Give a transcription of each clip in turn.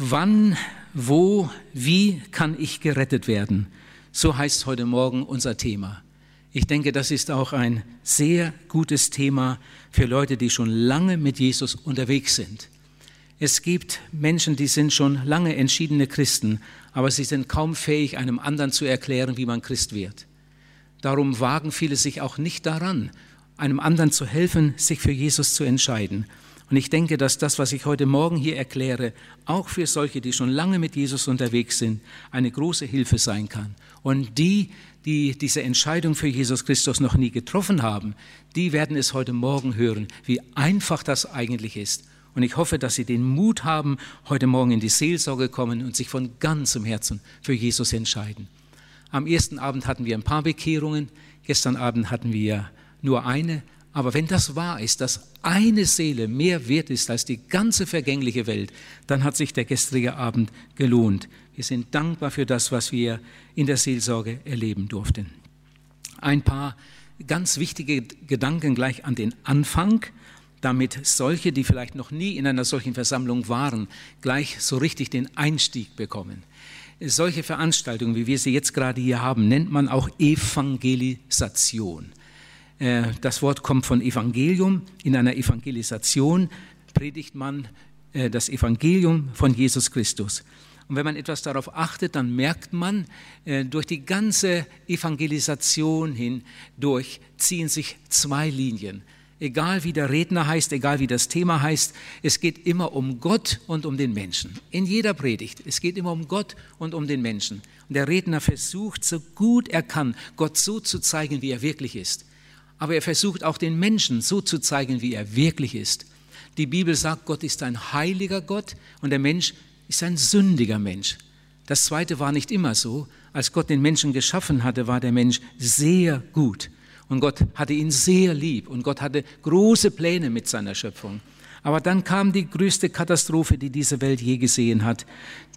Wann, wo, wie kann ich gerettet werden? So heißt heute Morgen unser Thema. Ich denke, das ist auch ein sehr gutes Thema für Leute, die schon lange mit Jesus unterwegs sind. Es gibt Menschen, die sind schon lange entschiedene Christen, aber sie sind kaum fähig, einem anderen zu erklären, wie man Christ wird. Darum wagen viele sich auch nicht daran, einem anderen zu helfen, sich für Jesus zu entscheiden. Und ich denke, dass das, was ich heute Morgen hier erkläre, auch für solche, die schon lange mit Jesus unterwegs sind, eine große Hilfe sein kann. Und die, die diese Entscheidung für Jesus Christus noch nie getroffen haben, die werden es heute Morgen hören, wie einfach das eigentlich ist. Und ich hoffe, dass Sie den Mut haben, heute Morgen in die Seelsorge kommen und sich von ganzem Herzen für Jesus entscheiden. Am ersten Abend hatten wir ein paar Bekehrungen, gestern Abend hatten wir nur eine, aber wenn das wahr ist, dass eine Seele mehr wert ist als die ganze vergängliche Welt, dann hat sich der gestrige Abend gelohnt. Wir sind dankbar für das, was wir in der Seelsorge erleben durften. Ein paar ganz wichtige Gedanken gleich an den Anfang, damit solche, die vielleicht noch nie in einer solchen Versammlung waren, gleich so richtig den Einstieg bekommen. Solche Veranstaltungen, wie wir sie jetzt gerade hier haben, nennt man auch Evangelisation. Äh, das Wort kommt von Evangelium. In einer Evangelisation predigt man äh, das Evangelium von Jesus Christus. Und wenn man etwas darauf achtet, dann merkt man, äh, durch die ganze Evangelisation hindurch ziehen sich zwei Linien. Egal wie der Redner heißt, egal wie das Thema heißt, es geht immer um Gott und um den Menschen. In jeder Predigt. Es geht immer um Gott und um den Menschen. Und der Redner versucht, so gut er kann, Gott so zu zeigen, wie er wirklich ist aber er versucht auch den Menschen so zu zeigen, wie er wirklich ist. Die Bibel sagt, Gott ist ein heiliger Gott und der Mensch ist ein sündiger Mensch. Das zweite war nicht immer so. Als Gott den Menschen geschaffen hatte, war der Mensch sehr gut und Gott hatte ihn sehr lieb und Gott hatte große Pläne mit seiner Schöpfung. Aber dann kam die größte Katastrophe, die diese Welt je gesehen hat,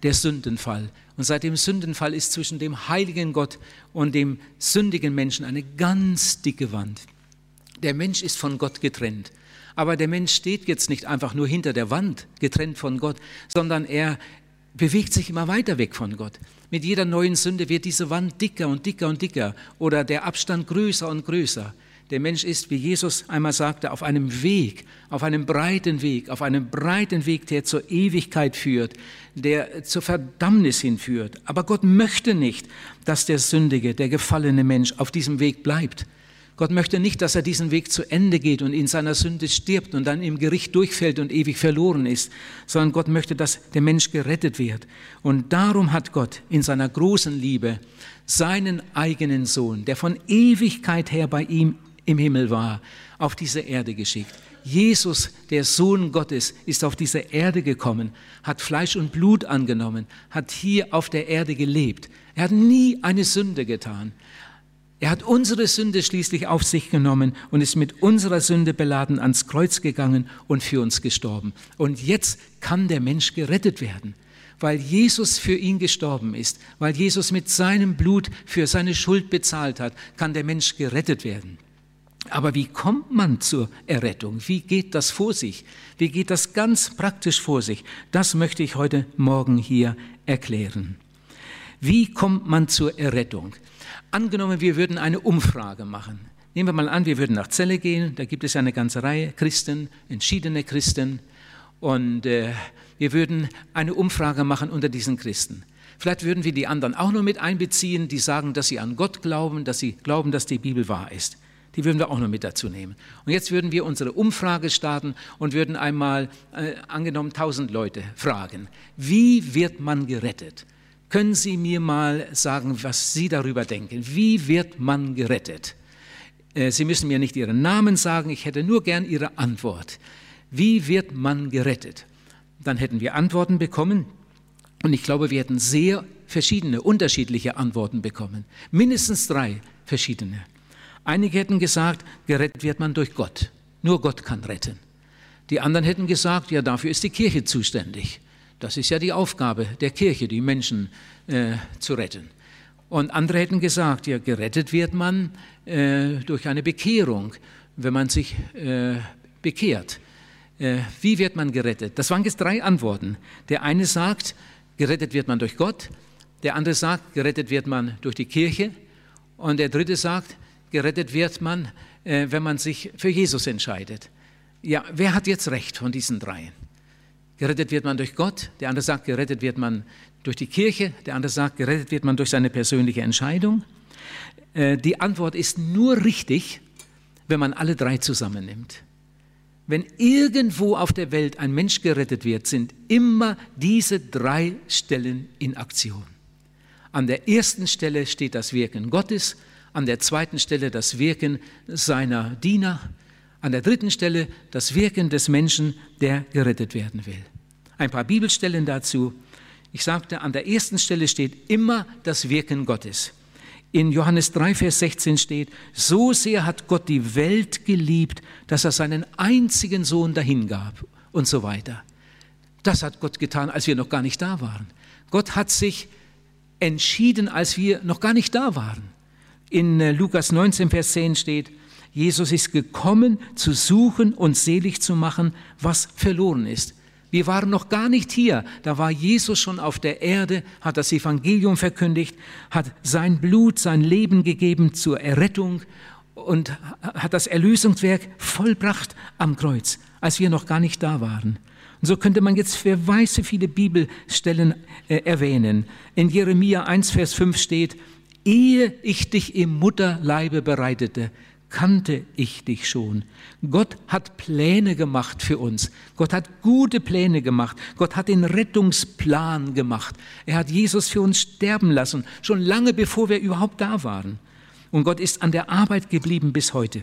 der Sündenfall. Und seit dem Sündenfall ist zwischen dem heiligen Gott und dem sündigen Menschen eine ganz dicke Wand. Der Mensch ist von Gott getrennt. Aber der Mensch steht jetzt nicht einfach nur hinter der Wand, getrennt von Gott, sondern er bewegt sich immer weiter weg von Gott. Mit jeder neuen Sünde wird diese Wand dicker und dicker und dicker oder der Abstand größer und größer. Der Mensch ist, wie Jesus einmal sagte, auf einem Weg, auf einem breiten Weg, auf einem breiten Weg, der zur Ewigkeit führt, der zur Verdammnis hinführt. Aber Gott möchte nicht, dass der sündige, der gefallene Mensch auf diesem Weg bleibt. Gott möchte nicht, dass er diesen Weg zu Ende geht und in seiner Sünde stirbt und dann im Gericht durchfällt und ewig verloren ist, sondern Gott möchte, dass der Mensch gerettet wird. Und darum hat Gott in seiner großen Liebe seinen eigenen Sohn, der von Ewigkeit her bei ihm im Himmel war, auf diese Erde geschickt. Jesus, der Sohn Gottes, ist auf diese Erde gekommen, hat Fleisch und Blut angenommen, hat hier auf der Erde gelebt. Er hat nie eine Sünde getan. Er hat unsere Sünde schließlich auf sich genommen und ist mit unserer Sünde beladen ans Kreuz gegangen und für uns gestorben. Und jetzt kann der Mensch gerettet werden, weil Jesus für ihn gestorben ist, weil Jesus mit seinem Blut für seine Schuld bezahlt hat, kann der Mensch gerettet werden. Aber wie kommt man zur Errettung? Wie geht das vor sich? Wie geht das ganz praktisch vor sich? Das möchte ich heute Morgen hier erklären. Wie kommt man zur Errettung? Angenommen, wir würden eine Umfrage machen. Nehmen wir mal an, wir würden nach Celle gehen, da gibt es ja eine ganze Reihe Christen, entschiedene Christen, und äh, wir würden eine Umfrage machen unter diesen Christen. Vielleicht würden wir die anderen auch noch mit einbeziehen, die sagen, dass sie an Gott glauben, dass sie glauben, dass die Bibel wahr ist. Die würden wir auch noch mit dazu nehmen. Und jetzt würden wir unsere Umfrage starten und würden einmal, äh, angenommen, 1000 Leute fragen, wie wird man gerettet? Können Sie mir mal sagen, was Sie darüber denken? Wie wird man gerettet? Äh, Sie müssen mir nicht Ihren Namen sagen, ich hätte nur gern Ihre Antwort. Wie wird man gerettet? Dann hätten wir Antworten bekommen und ich glaube, wir hätten sehr verschiedene, unterschiedliche Antworten bekommen. Mindestens drei verschiedene. Einige hätten gesagt, gerettet wird man durch Gott. Nur Gott kann retten. Die anderen hätten gesagt, ja, dafür ist die Kirche zuständig. Das ist ja die Aufgabe der Kirche, die Menschen äh, zu retten. Und andere hätten gesagt, ja, gerettet wird man äh, durch eine Bekehrung, wenn man sich äh, bekehrt. Äh, wie wird man gerettet? Das waren jetzt drei Antworten. Der eine sagt, gerettet wird man durch Gott. Der andere sagt, gerettet wird man durch die Kirche. Und der dritte sagt, gerettet wird man, äh, wenn man sich für Jesus entscheidet. Ja, wer hat jetzt recht von diesen dreien? Gerettet wird man durch Gott, der andere sagt, gerettet wird man durch die Kirche, der andere sagt, gerettet wird man durch seine persönliche Entscheidung. Äh, die Antwort ist nur richtig, wenn man alle drei zusammennimmt. Wenn irgendwo auf der Welt ein Mensch gerettet wird, sind immer diese drei Stellen in Aktion. An der ersten Stelle steht das Wirken Gottes, an der zweiten Stelle das Wirken seiner Diener, an der dritten Stelle das Wirken des Menschen, der gerettet werden will. Ein paar Bibelstellen dazu. Ich sagte, an der ersten Stelle steht immer das Wirken Gottes. In Johannes 3, Vers 16 steht, so sehr hat Gott die Welt geliebt, dass er seinen einzigen Sohn dahingab und so weiter. Das hat Gott getan, als wir noch gar nicht da waren. Gott hat sich entschieden, als wir noch gar nicht da waren. In äh, Lukas 19, Vers 10 steht, Jesus ist gekommen, zu suchen und selig zu machen, was verloren ist. Wir waren noch gar nicht hier. Da war Jesus schon auf der Erde, hat das Evangelium verkündigt, hat sein Blut, sein Leben gegeben zur Errettung und hat das Erlösungswerk vollbracht am Kreuz, als wir noch gar nicht da waren. Und so könnte man jetzt für weiße viele Bibelstellen äh, erwähnen. In Jeremia 1, Vers 5 steht, ehe ich dich im Mutterleibe bereitete, kannte ich dich schon. Gott hat Pläne gemacht für uns. Gott hat gute Pläne gemacht. Gott hat den Rettungsplan gemacht. Er hat Jesus für uns sterben lassen, schon lange bevor wir überhaupt da waren. Und Gott ist an der Arbeit geblieben bis heute.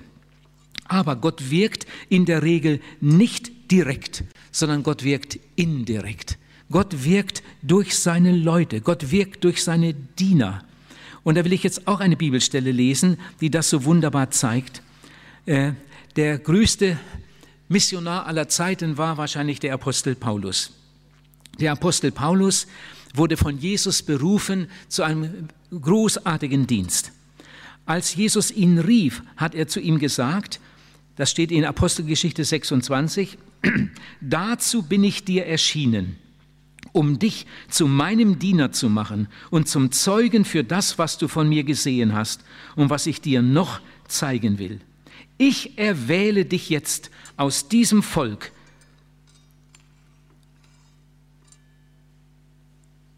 Aber Gott wirkt in der Regel nicht direkt, sondern Gott wirkt indirekt. Gott wirkt durch seine Leute. Gott wirkt durch seine Diener. Und da will ich jetzt auch eine Bibelstelle lesen, die das so wunderbar zeigt. Äh, der größte Missionar aller Zeiten war wahrscheinlich der Apostel Paulus. Der Apostel Paulus wurde von Jesus berufen zu einem großartigen Dienst. Als Jesus ihn rief, hat er zu ihm gesagt, das steht in Apostelgeschichte 26, dazu bin ich dir erschienen um dich zu meinem Diener zu machen und zum Zeugen für das, was du von mir gesehen hast und was ich dir noch zeigen will. Ich erwähle dich jetzt aus diesem Volk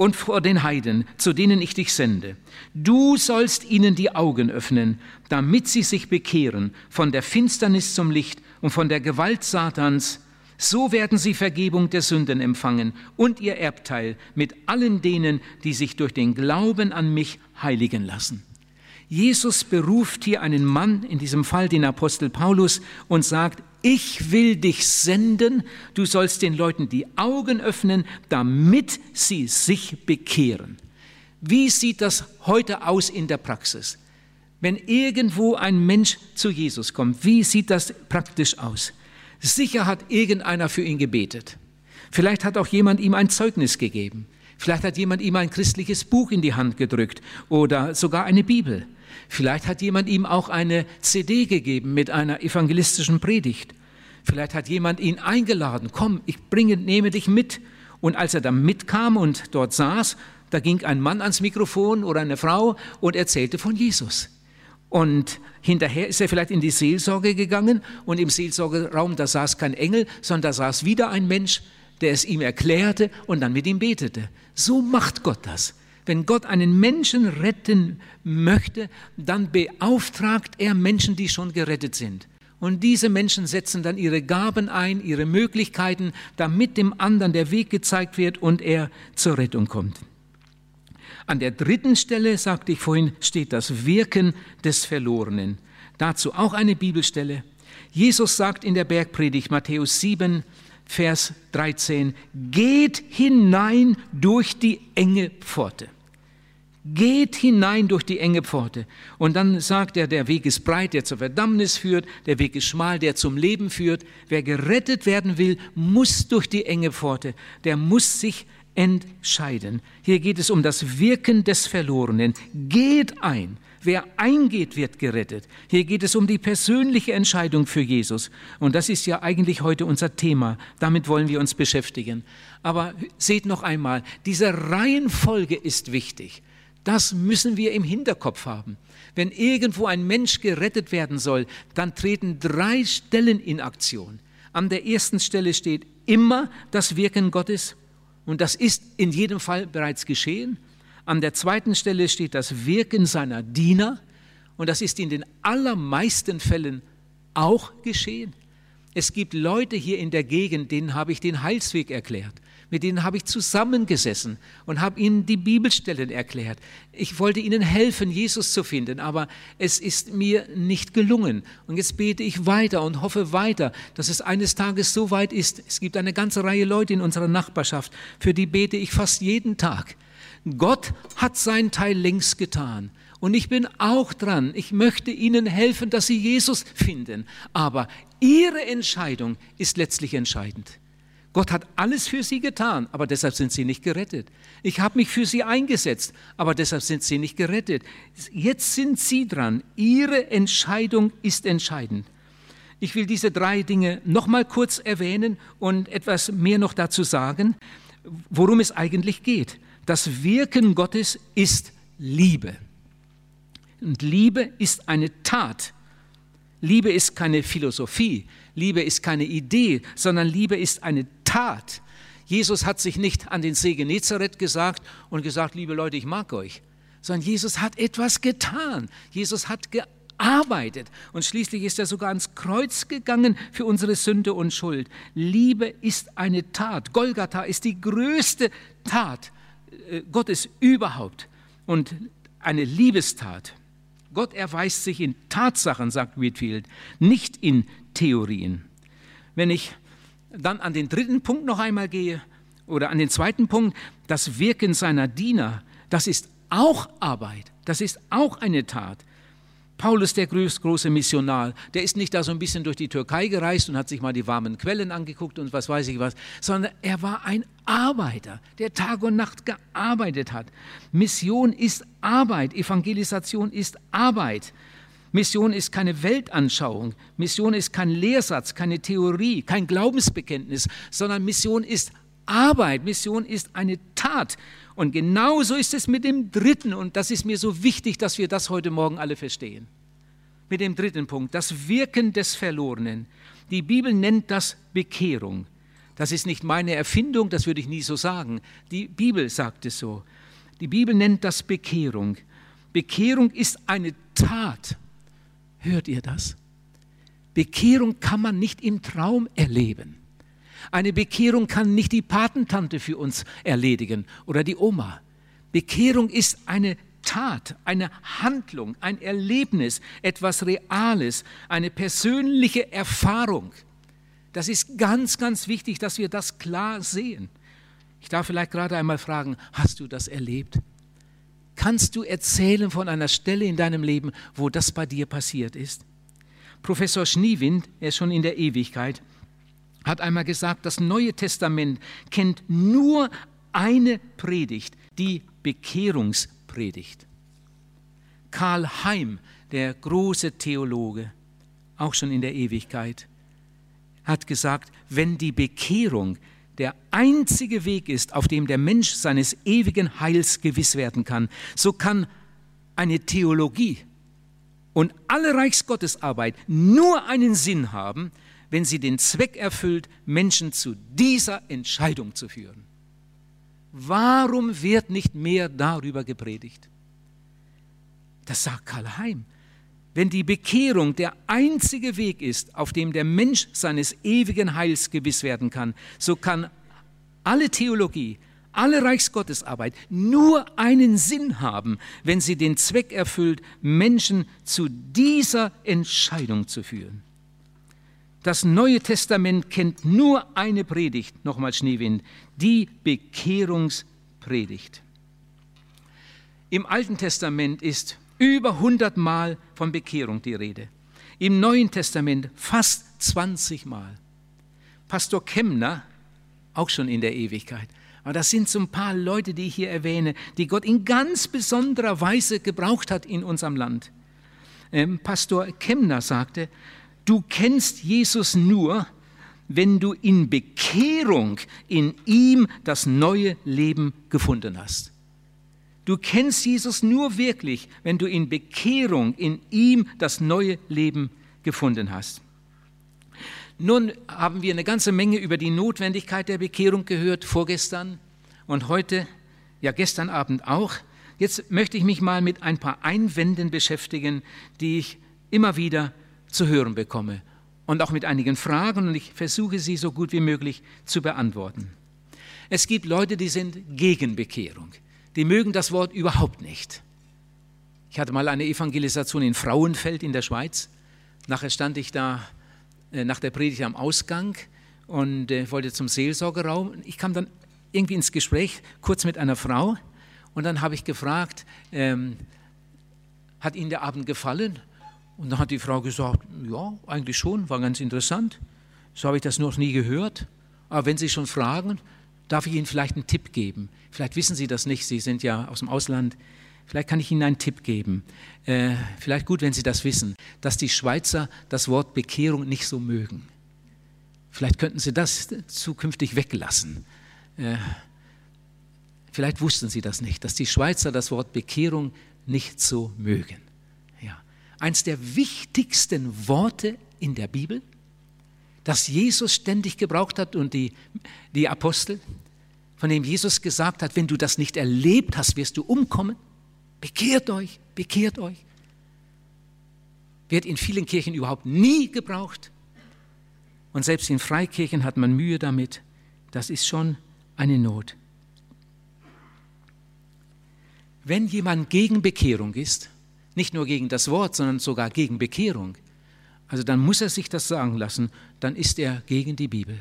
und vor den Heiden, zu denen ich dich sende. Du sollst ihnen die Augen öffnen, damit sie sich bekehren von der Finsternis zum Licht und von der Gewalt Satans so werden sie Vergebung der Sünden empfangen und ihr Erbteil mit allen denen, die sich durch den Glauben an mich heiligen lassen. Jesus beruft hier einen Mann, in diesem Fall den Apostel Paulus, und sagt, ich will dich senden, du sollst den Leuten die Augen öffnen, damit sie sich bekehren. Wie sieht das heute aus in der Praxis? Wenn irgendwo ein Mensch zu Jesus kommt, wie sieht das praktisch aus? Sicher hat irgendeiner für ihn gebetet. Vielleicht hat auch jemand ihm ein Zeugnis gegeben. Vielleicht hat jemand ihm ein christliches Buch in die Hand gedrückt oder sogar eine Bibel. Vielleicht hat jemand ihm auch eine CD gegeben mit einer evangelistischen Predigt. Vielleicht hat jemand ihn eingeladen, komm, ich bringe, nehme dich mit. Und als er dann mitkam und dort saß, da ging ein Mann ans Mikrofon oder eine Frau und erzählte von Jesus. Und hinterher ist er vielleicht in die Seelsorge gegangen und im Seelsorgeraum, da saß kein Engel, sondern da saß wieder ein Mensch, der es ihm erklärte und dann mit ihm betete. So macht Gott das. Wenn Gott einen Menschen retten möchte, dann beauftragt er Menschen, die schon gerettet sind. Und diese Menschen setzen dann ihre Gaben ein, ihre Möglichkeiten, damit dem anderen der Weg gezeigt wird und er zur Rettung kommt. An der dritten Stelle, sagte ich vorhin, steht das Wirken des Verlorenen. Dazu auch eine Bibelstelle. Jesus sagt in der Bergpredigt Matthäus 7, Vers 13, geht hinein durch die enge Pforte. Geht hinein durch die enge Pforte. Und dann sagt er, der Weg ist breit, der zur Verdammnis führt, der Weg ist schmal, der zum Leben führt. Wer gerettet werden will, muss durch die enge Pforte. Der muss sich entscheiden. Hier geht es um das Wirken des Verlorenen. Geht ein, Wer eingeht, wird gerettet. Hier geht es um die persönliche Entscheidung für Jesus. Und das ist ja eigentlich heute unser Thema. Damit wollen wir uns beschäftigen. Aber seht noch einmal, diese Reihenfolge ist wichtig. Das müssen wir im Hinterkopf haben. Wenn irgendwo ein Mensch gerettet werden soll, dann treten drei Stellen in Aktion. An der ersten Stelle steht immer das Wirken Gottes und das ist in jedem Fall bereits geschehen. An der zweiten Stelle steht das Wirken seiner Diener und das ist in den allermeisten Fällen auch geschehen. Es gibt Leute hier in der Gegend, denen habe ich den Heilsweg erklärt mit denen habe ich zusammengesessen und habe ihnen die Bibelstellen erklärt. Ich wollte ihnen helfen, Jesus zu finden, aber es ist mir nicht gelungen. Und jetzt bete ich weiter und hoffe weiter, dass es eines Tages so weit ist. Es gibt eine ganze Reihe Leute in unserer Nachbarschaft, für die bete ich fast jeden Tag. Gott hat seinen Teil längst getan. Und ich bin auch dran. Ich möchte Ihnen helfen, dass Sie Jesus finden. Aber Ihre Entscheidung ist letztlich entscheidend. Gott hat alles für sie getan, aber deshalb sind sie nicht gerettet. Ich habe mich für sie eingesetzt, aber deshalb sind sie nicht gerettet. Jetzt sind sie dran. Ihre Entscheidung ist entscheidend. Ich will diese drei Dinge nochmal kurz erwähnen und etwas mehr noch dazu sagen, worum es eigentlich geht. Das Wirken Gottes ist Liebe. Und Liebe ist eine Tat. Liebe ist keine Philosophie. Liebe ist keine Idee, sondern Liebe ist eine Tat. Jesus hat sich nicht an den See Genezareth gesagt und gesagt, liebe Leute, ich mag euch, sondern Jesus hat etwas getan. Jesus hat gearbeitet und schließlich ist er sogar ans Kreuz gegangen für unsere Sünde und Schuld. Liebe ist eine Tat. Golgatha ist die größte Tat äh, Gottes überhaupt und eine Liebestat. Gott erweist sich in Tatsachen, sagt Whitfield, nicht in Theorien. Wenn ich dann an den dritten Punkt noch einmal gehe oder an den zweiten Punkt, das Wirken seiner Diener, das ist auch Arbeit, das ist auch eine Tat. Paulus, der große Missionar, der ist nicht da so ein bisschen durch die Türkei gereist und hat sich mal die warmen Quellen angeguckt und was weiß ich was, sondern er war ein Arbeiter, der Tag und Nacht gearbeitet hat. Mission ist Arbeit, Evangelisation ist Arbeit. Mission ist keine Weltanschauung, Mission ist kein Lehrsatz, keine Theorie, kein Glaubensbekenntnis, sondern Mission ist Arbeit, Mission ist eine Tat. Und genauso ist es mit dem dritten, und das ist mir so wichtig, dass wir das heute Morgen alle verstehen. Mit dem dritten Punkt, das Wirken des Verlorenen. Die Bibel nennt das Bekehrung. Das ist nicht meine Erfindung, das würde ich nie so sagen. Die Bibel sagt es so. Die Bibel nennt das Bekehrung. Bekehrung ist eine Tat. Hört ihr das? Bekehrung kann man nicht im Traum erleben. Eine Bekehrung kann nicht die Patentante für uns erledigen oder die Oma. Bekehrung ist eine Tat, eine Handlung, ein Erlebnis, etwas Reales, eine persönliche Erfahrung. Das ist ganz, ganz wichtig, dass wir das klar sehen. Ich darf vielleicht gerade einmal fragen, hast du das erlebt? Kannst du erzählen von einer Stelle in deinem Leben, wo das bei dir passiert ist? Professor Schniewind, er ist schon in der Ewigkeit, hat einmal gesagt, das Neue Testament kennt nur eine Predigt, die Bekehrungspredigt. Karl Heim, der große Theologe, auch schon in der Ewigkeit, hat gesagt, wenn die Bekehrung der einzige Weg ist, auf dem der Mensch seines ewigen Heils gewiss werden kann, so kann eine Theologie und alle Reichsgottesarbeit nur einen Sinn haben, wenn sie den Zweck erfüllt, Menschen zu dieser Entscheidung zu führen. Warum wird nicht mehr darüber gepredigt? Das sagt Karl Heim. Wenn die Bekehrung der einzige Weg ist, auf dem der Mensch seines ewigen Heils gewiss werden kann, so kann alle Theologie, alle Reichsgottesarbeit nur einen Sinn haben, wenn sie den Zweck erfüllt, Menschen zu dieser Entscheidung zu führen. Das Neue Testament kennt nur eine Predigt, nochmal Schneewind, die Bekehrungspredigt. Im Alten Testament ist über 100 Mal von Bekehrung die Rede. Im Neuen Testament fast 20 Mal. Pastor Kemner, auch schon in der Ewigkeit, Aber das sind so ein paar Leute, die ich hier erwähne, die Gott in ganz besonderer Weise gebraucht hat in unserem Land. Ähm, Pastor Kemner sagte, du kennst Jesus nur, wenn du in Bekehrung in ihm das neue Leben gefunden hast. Du kennst Jesus nur wirklich, wenn du in Bekehrung in ihm das neue Leben gefunden hast. Nun haben wir eine ganze Menge über die Notwendigkeit der Bekehrung gehört, vorgestern und heute, ja gestern Abend auch. Jetzt möchte ich mich mal mit ein paar Einwänden beschäftigen, die ich immer wieder zu hören bekomme und auch mit einigen Fragen und ich versuche sie so gut wie möglich zu beantworten. Es gibt Leute, die sind gegen Bekehrung. Die mögen das Wort überhaupt nicht. Ich hatte mal eine Evangelisation in Frauenfeld in der Schweiz. Nachher stand ich da äh, nach der Predigt am Ausgang und äh, wollte zum Seelsorgerraum. Ich kam dann irgendwie ins Gespräch kurz mit einer Frau und dann habe ich gefragt, ähm, hat Ihnen der Abend gefallen? Und dann hat die Frau gesagt, ja, eigentlich schon, war ganz interessant. So habe ich das noch nie gehört. Aber wenn Sie schon fragen, darf ich Ihnen vielleicht einen Tipp geben. Vielleicht wissen Sie das nicht, Sie sind ja aus dem Ausland. Vielleicht kann ich Ihnen einen Tipp geben. Äh, vielleicht gut, wenn Sie das wissen, dass die Schweizer das Wort Bekehrung nicht so mögen. Vielleicht könnten Sie das zukünftig weglassen. Äh, vielleicht wussten Sie das nicht, dass die Schweizer das Wort Bekehrung nicht so mögen. Ja. Eins der wichtigsten Worte in der Bibel, das Jesus ständig gebraucht hat und die, die Apostel, von dem Jesus gesagt hat, wenn du das nicht erlebt hast, wirst du umkommen. Bekehrt euch, bekehrt euch. Wird in vielen Kirchen überhaupt nie gebraucht. Und selbst in Freikirchen hat man Mühe damit. Das ist schon eine Not. Wenn jemand gegen Bekehrung ist, nicht nur gegen das Wort, sondern sogar gegen Bekehrung, also dann muss er sich das sagen lassen, dann ist er gegen die Bibel.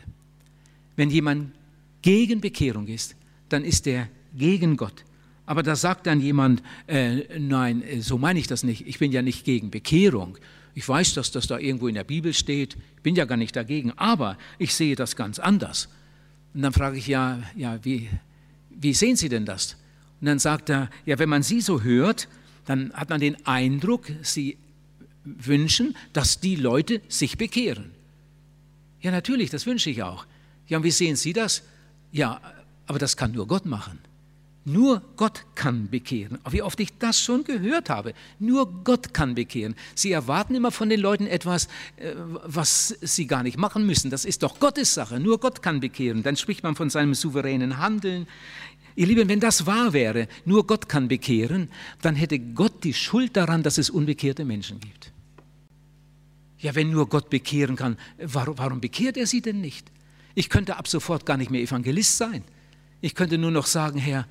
Wenn jemand gegen Bekehrung ist, dann ist er gegen Gott. Aber da sagt dann jemand, äh, nein, äh, so meine ich das nicht. Ich bin ja nicht gegen Bekehrung. Ich weiß, dass das da irgendwo in der Bibel steht. Ich bin ja gar nicht dagegen. Aber ich sehe das ganz anders. Und dann frage ich ja, ja wie, wie sehen Sie denn das? Und dann sagt er, ja, wenn man Sie so hört, dann hat man den Eindruck, Sie wünschen, dass die Leute sich bekehren. Ja, natürlich, das wünsche ich auch. Ja, und wie sehen Sie das? Ja, aber das kann nur Gott machen. Nur Gott kann bekehren. Wie oft ich das schon gehört habe. Nur Gott kann bekehren. Sie erwarten immer von den Leuten etwas, äh, was sie gar nicht machen müssen. Das ist doch Gottes Sache. Nur Gott kann bekehren. Dann spricht man von seinem souveränen Handeln. Ihr Lieben, wenn das wahr wäre, nur Gott kann bekehren, dann hätte Gott die Schuld daran, dass es unbekehrte Menschen gibt. Ja, wenn nur Gott bekehren kann, warum, warum bekehrt er sie denn nicht? Ich könnte ab sofort gar nicht mehr Evangelist sein. Ich könnte nur noch sagen, Herr,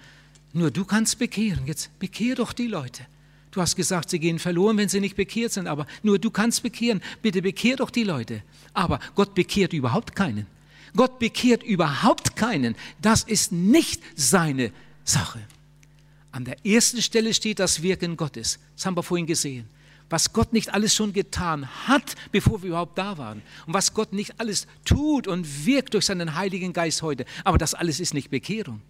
nur du kannst bekehren. Jetzt bekehr doch die Leute. Du hast gesagt, sie gehen verloren, wenn sie nicht bekehrt sind, aber nur du kannst bekehren. Bitte bekehr doch die Leute. Aber Gott bekehrt überhaupt keinen. Gott bekehrt überhaupt keinen. Das ist nicht seine Sache. An der ersten Stelle steht das Wirken Gottes. Das haben wir vorhin gesehen. Was Gott nicht alles schon getan hat, bevor wir überhaupt da waren. Und was Gott nicht alles tut und wirkt durch seinen Heiligen Geist heute. Aber das alles ist nicht Bekehrung.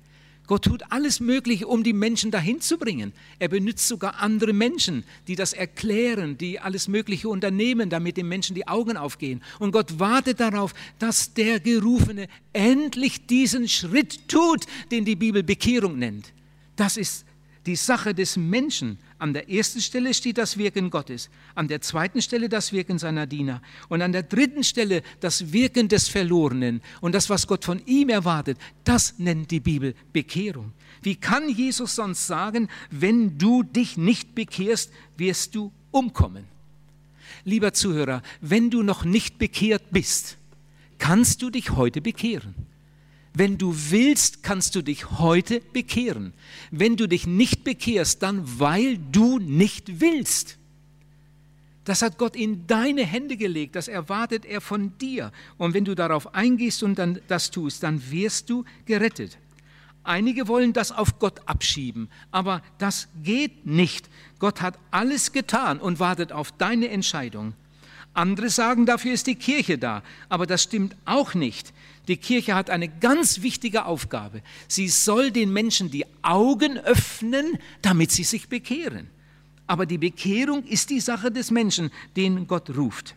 Gott tut alles Mögliche, um die Menschen dahin zu bringen. Er benutzt sogar andere Menschen, die das erklären, die alles Mögliche unternehmen, damit den Menschen die Augen aufgehen. Und Gott wartet darauf, dass der Gerufene endlich diesen Schritt tut, den die Bibel Bekehrung nennt. Das ist die Sache des Menschen. An der ersten Stelle steht das Wirken Gottes, an der zweiten Stelle das Wirken seiner Diener und an der dritten Stelle das Wirken des Verlorenen. Und das, was Gott von ihm erwartet, das nennt die Bibel Bekehrung. Wie kann Jesus sonst sagen, wenn du dich nicht bekehrst, wirst du umkommen? Lieber Zuhörer, wenn du noch nicht bekehrt bist, kannst du dich heute bekehren. Wenn du willst, kannst du dich heute bekehren. Wenn du dich nicht bekehrst, dann weil du nicht willst. Das hat Gott in deine Hände gelegt, das erwartet er von dir. Und wenn du darauf eingehst und dann das tust, dann wirst du gerettet. Einige wollen das auf Gott abschieben, aber das geht nicht. Gott hat alles getan und wartet auf deine Entscheidung. Andere sagen, dafür ist die Kirche da. Aber das stimmt auch nicht. Die Kirche hat eine ganz wichtige Aufgabe. Sie soll den Menschen die Augen öffnen, damit sie sich bekehren. Aber die Bekehrung ist die Sache des Menschen, den Gott ruft.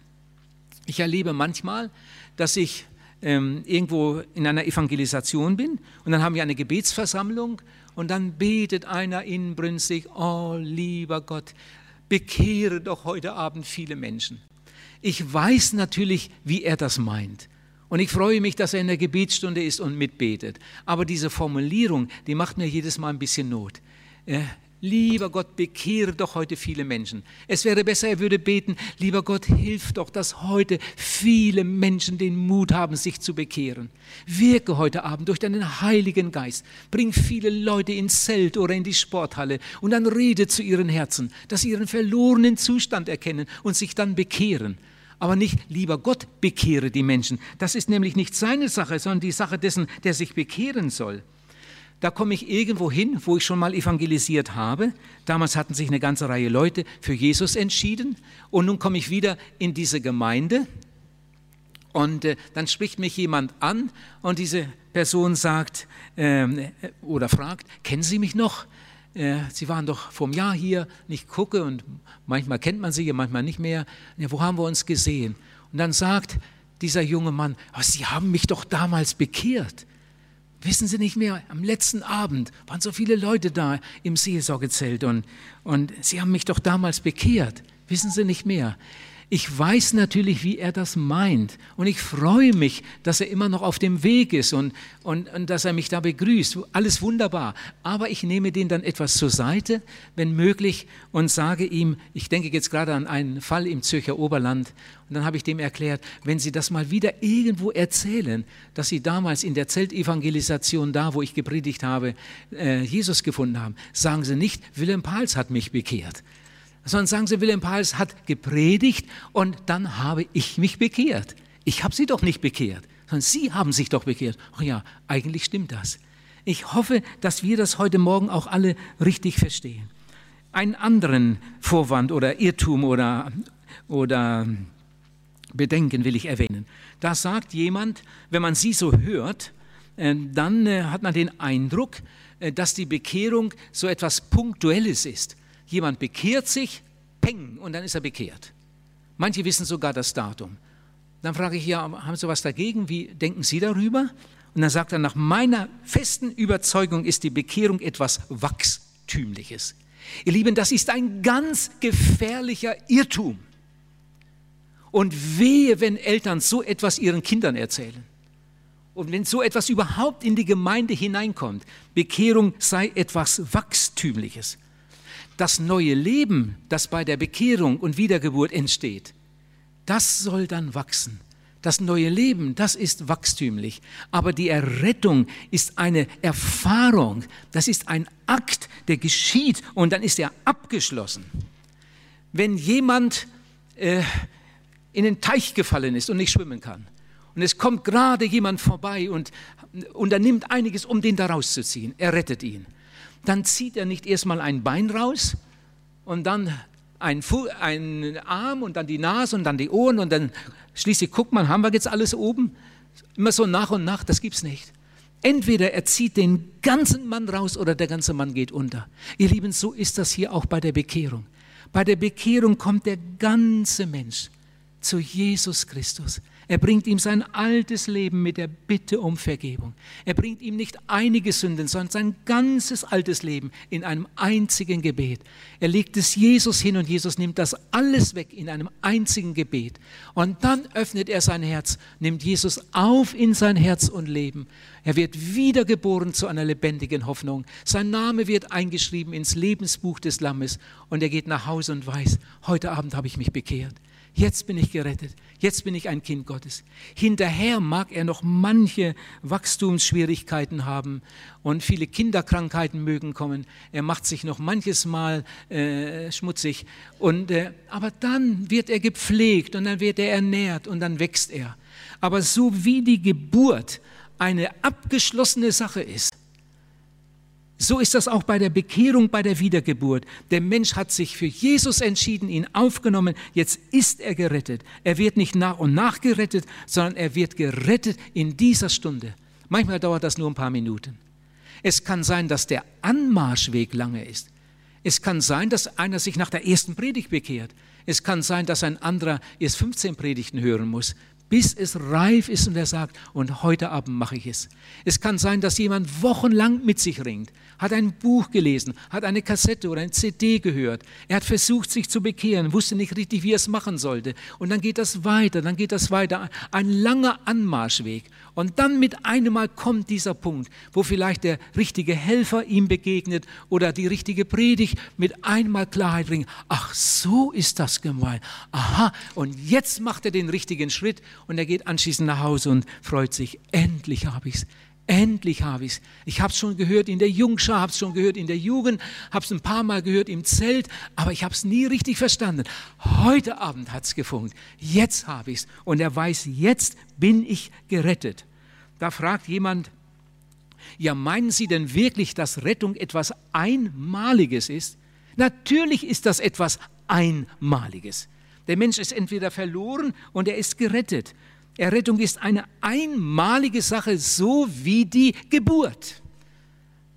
Ich erlebe manchmal, dass ich ähm, irgendwo in einer Evangelisation bin und dann haben wir eine Gebetsversammlung und dann betet einer inbrünstig, oh lieber Gott, bekehre doch heute Abend viele Menschen. Ich weiß natürlich, wie er das meint. Und ich freue mich, dass er in der Gebetsstunde ist und mitbetet. Aber diese Formulierung, die macht mir jedes Mal ein bisschen Not. Äh, Lieber Gott, bekehre doch heute viele Menschen. Es wäre besser, er würde beten, lieber Gott, hilf doch, dass heute viele Menschen den Mut haben, sich zu bekehren. Wirke heute Abend durch deinen Heiligen Geist. Bring viele Leute ins Zelt oder in die Sporthalle und dann rede zu ihren Herzen, dass sie ihren verlorenen Zustand erkennen und sich dann bekehren. Aber nicht, lieber Gott, bekehre die Menschen. Das ist nämlich nicht seine Sache, sondern die Sache dessen, der sich bekehren soll da komme ich irgendwo hin, wo ich schon mal evangelisiert habe. Damals hatten sich eine ganze Reihe Leute für Jesus entschieden und nun komme ich wieder in diese Gemeinde und äh, dann spricht mich jemand an und diese Person sagt äh, oder fragt, kennen Sie mich noch? Äh, Sie waren doch vor einem Jahr hier, ich gucke und manchmal kennt man Sie, manchmal nicht mehr. Ja, wo haben wir uns gesehen? Und dann sagt dieser junge Mann, oh, Sie haben mich doch damals bekehrt. Wissen Sie nicht mehr, am letzten Abend waren so viele Leute da im Seelsorgezelt und, und Sie haben mich doch damals bekehrt. Wissen Sie nicht mehr? Ich weiß natürlich, wie er das meint. Und ich freue mich, dass er immer noch auf dem Weg ist und, und, und dass er mich da begrüßt. Alles wunderbar. Aber ich nehme den dann etwas zur Seite, wenn möglich, und sage ihm, ich denke jetzt gerade an einen Fall im Zürcher Oberland, und dann habe ich dem erklärt, wenn Sie das mal wieder irgendwo erzählen, dass Sie damals in der Zeltevangelisation da, wo ich gepredigt habe, äh, Jesus gefunden haben, sagen Sie nicht, Wilhelm Pahls hat mich bekehrt sondern sagen Sie, Wilhelm Pahls hat gepredigt und dann habe ich mich bekehrt. Ich habe Sie doch nicht bekehrt, sondern Sie haben sich doch bekehrt. Ach ja, eigentlich stimmt das. Ich hoffe, dass wir das heute Morgen auch alle richtig verstehen. Einen anderen Vorwand oder Irrtum oder, oder Bedenken will ich erwähnen. Da sagt jemand, wenn man sie so hört, äh, dann äh, hat man den Eindruck, äh, dass die Bekehrung so etwas Punktuelles ist. Jemand bekehrt sich, peng, und dann ist er bekehrt. Manche wissen sogar das Datum. Dann frage ich, ja, haben Sie was dagegen? Wie denken Sie darüber? Und dann sagt er, nach meiner festen Überzeugung ist die Bekehrung etwas Wachstümliches. Ihr Lieben, das ist ein ganz gefährlicher Irrtum. Und wehe, wenn Eltern so etwas ihren Kindern erzählen. Und wenn so etwas überhaupt in die Gemeinde hineinkommt, Bekehrung sei etwas Wachstümliches das neue Leben, das bei der Bekehrung und Wiedergeburt entsteht, das soll dann wachsen. Das neue Leben, das ist wachstümlich. Aber die Errettung ist eine Erfahrung, das ist ein Akt, der geschieht und dann ist er abgeschlossen. Wenn jemand äh, in den Teich gefallen ist und nicht schwimmen kann und es kommt gerade jemand vorbei und unternimmt einiges, um den da rauszuziehen, er rettet ihn dann zieht er nicht erstmal ein Bein raus und dann ein, ein Arm und dann die Nase und dann die Ohren und dann schließlich guckt man, haben wir jetzt alles oben? Immer so nach und nach, das gibt's nicht. Entweder er zieht den ganzen Mann raus oder der ganze Mann geht unter. Ihr Lieben, so ist das hier auch bei der Bekehrung. Bei der Bekehrung kommt der ganze Mensch zu Jesus Christus. Er bringt ihm sein altes Leben mit der Bitte um Vergebung. Er bringt ihm nicht einige Sünden, sondern sein ganzes altes Leben in einem einzigen Gebet. Er legt es Jesus hin und Jesus nimmt das alles weg in einem einzigen Gebet. Und dann öffnet er sein Herz, nimmt Jesus auf in sein Herz und Leben. Er wird wiedergeboren zu einer lebendigen Hoffnung. Sein Name wird eingeschrieben ins Lebensbuch des Lammes und er geht nach Hause und weiß, heute Abend habe ich mich bekehrt. Jetzt bin ich gerettet. Jetzt bin ich ein Kind Gottes. Hinterher mag er noch manche Wachstumsschwierigkeiten haben und viele Kinderkrankheiten mögen kommen. Er macht sich noch manches Mal äh, schmutzig. Und, äh, aber dann wird er gepflegt und dann wird er ernährt und dann wächst er. Aber so wie die Geburt eine abgeschlossene Sache ist, So ist das auch bei der Bekehrung, bei der Wiedergeburt. Der Mensch hat sich für Jesus entschieden, ihn aufgenommen. Jetzt ist er gerettet. Er wird nicht nach und nach gerettet, sondern er wird gerettet in dieser Stunde. Manchmal dauert das nur ein paar Minuten. Es kann sein, dass der Anmarschweg lange ist. Es kann sein, dass einer sich nach der ersten Predigt bekehrt. Es kann sein, dass ein anderer erst 15 Predigten hören muss, bis es reif ist und er sagt, und heute Abend mache ich es. Es kann sein, dass jemand wochenlang mit sich ringt, hat ein Buch gelesen, hat eine Kassette oder ein CD gehört. Er hat versucht, sich zu bekehren, wusste nicht richtig, wie er es machen sollte. Und dann geht das weiter, dann geht das weiter. Ein langer Anmarschweg. Und dann mit einem Mal kommt dieser Punkt, wo vielleicht der richtige Helfer ihm begegnet oder die richtige Predigt mit einmal Klarheit bringt. Ach, so ist das gemeint. Aha, und jetzt macht er den richtigen Schritt und er geht anschließend nach Hause und freut sich. Endlich habe ich es. Endlich habe ich es. Ich habe es schon gehört in der Jungschar, habe es schon gehört in der Jugend, habe es ein paar Mal gehört im Zelt, aber ich habe es nie richtig verstanden. Heute Abend hat es gefunkt. Jetzt habe ich es. Und er weiß, jetzt bin ich gerettet. Da fragt jemand, ja, meinen Sie denn wirklich, dass Rettung etwas Einmaliges ist? Natürlich ist das etwas Einmaliges. Der Mensch ist entweder verloren und er ist gerettet. Errettung ist eine einmalige Sache, so wie die Geburt.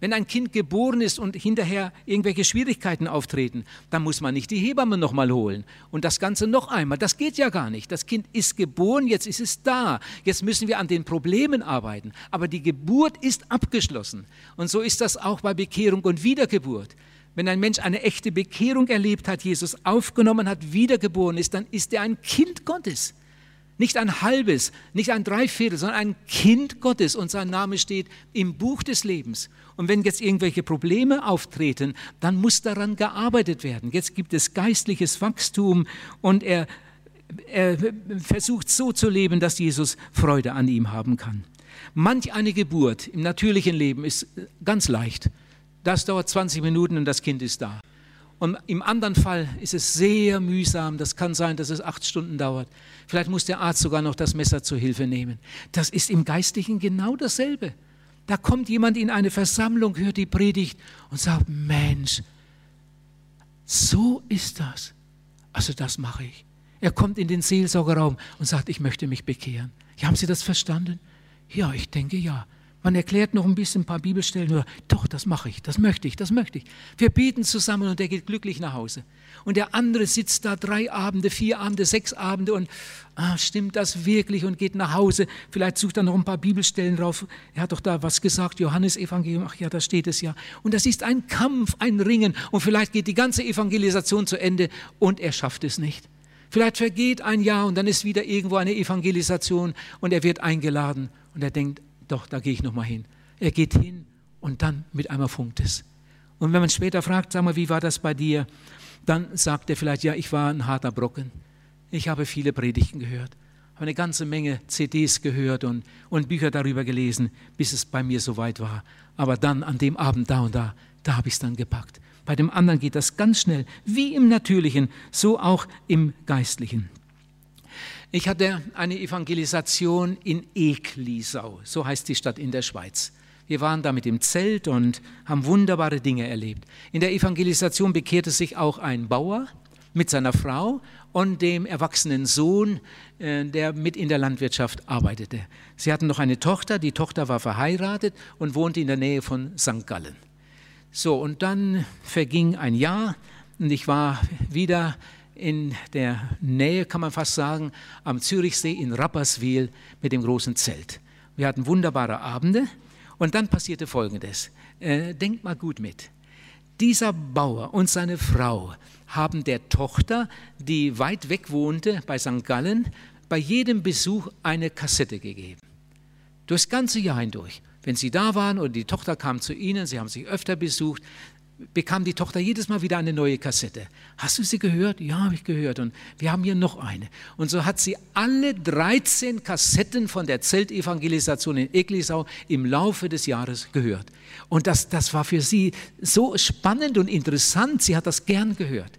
Wenn ein Kind geboren ist und hinterher irgendwelche Schwierigkeiten auftreten, dann muss man nicht die Hebamme nochmal holen und das Ganze noch einmal. Das geht ja gar nicht. Das Kind ist geboren, jetzt ist es da. Jetzt müssen wir an den Problemen arbeiten. Aber die Geburt ist abgeschlossen. Und so ist das auch bei Bekehrung und Wiedergeburt. Wenn ein Mensch eine echte Bekehrung erlebt hat, Jesus aufgenommen hat, wiedergeboren ist, dann ist er ein Kind Gottes. Nicht ein halbes, nicht ein Dreiviertel, sondern ein Kind Gottes und sein Name steht im Buch des Lebens. Und wenn jetzt irgendwelche Probleme auftreten, dann muss daran gearbeitet werden. Jetzt gibt es geistliches Wachstum und er, er versucht so zu leben, dass Jesus Freude an ihm haben kann. Manch eine Geburt im natürlichen Leben ist ganz leicht. Das dauert 20 Minuten und das Kind ist da. Und im anderen Fall ist es sehr mühsam. Das kann sein, dass es acht Stunden dauert. Vielleicht muss der Arzt sogar noch das Messer zur Hilfe nehmen. Das ist im Geistlichen genau dasselbe. Da kommt jemand in eine Versammlung, hört die Predigt und sagt, Mensch, so ist das. Also das mache ich. Er kommt in den Seelsorgerraum und sagt, ich möchte mich bekehren. Ja, haben Sie das verstanden? Ja, ich denke ja. Man erklärt noch ein bisschen ein paar Bibelstellen nur, doch, das mache ich, das möchte ich, das möchte ich. Wir beten zusammen und er geht glücklich nach Hause. Und der andere sitzt da drei Abende, vier Abende, sechs Abende und ah, stimmt das wirklich und geht nach Hause. Vielleicht sucht er noch ein paar Bibelstellen drauf. Er hat doch da was gesagt, Johannes Evangelium, ach ja, da steht es ja. Und das ist ein Kampf, ein Ringen und vielleicht geht die ganze Evangelisation zu Ende und er schafft es nicht. Vielleicht vergeht ein Jahr und dann ist wieder irgendwo eine Evangelisation und er wird eingeladen und er denkt, doch, da gehe ich nochmal hin. Er geht hin und dann mit einmal funkt es. Und wenn man später fragt, sag mal, wie war das bei dir? Dann sagt er vielleicht, ja, ich war ein harter Brocken. Ich habe viele Predigten gehört, habe eine ganze Menge CDs gehört und, und Bücher darüber gelesen, bis es bei mir soweit war. Aber dann an dem Abend da und da, da habe ich es dann gepackt. Bei dem anderen geht das ganz schnell, wie im Natürlichen, so auch im Geistlichen. Ich hatte eine Evangelisation in Eklisau, so heißt die Stadt in der Schweiz. Wir waren da mit dem Zelt und haben wunderbare Dinge erlebt. In der Evangelisation bekehrte sich auch ein Bauer mit seiner Frau und dem erwachsenen Sohn, äh, der mit in der Landwirtschaft arbeitete. Sie hatten noch eine Tochter, die Tochter war verheiratet und wohnte in der Nähe von St. Gallen. So, und dann verging ein Jahr und ich war wieder in der Nähe, kann man fast sagen, am Zürichsee in Rapperswil mit dem großen Zelt. Wir hatten wunderbare Abende und dann passierte Folgendes. Äh, denkt mal gut mit. Dieser Bauer und seine Frau haben der Tochter, die weit weg wohnte bei St. Gallen, bei jedem Besuch eine Kassette gegeben. Durchs ganze Jahr hindurch. Wenn sie da waren und die Tochter kam zu ihnen, sie haben sich öfter besucht, bekam die Tochter jedes Mal wieder eine neue Kassette. Hast du sie gehört? Ja, habe ich gehört. Und wir haben hier noch eine. Und so hat sie alle 13 Kassetten von der Zeltevangelisation in Eglisau im Laufe des Jahres gehört. Und das, das war für sie so spannend und interessant. Sie hat das gern gehört.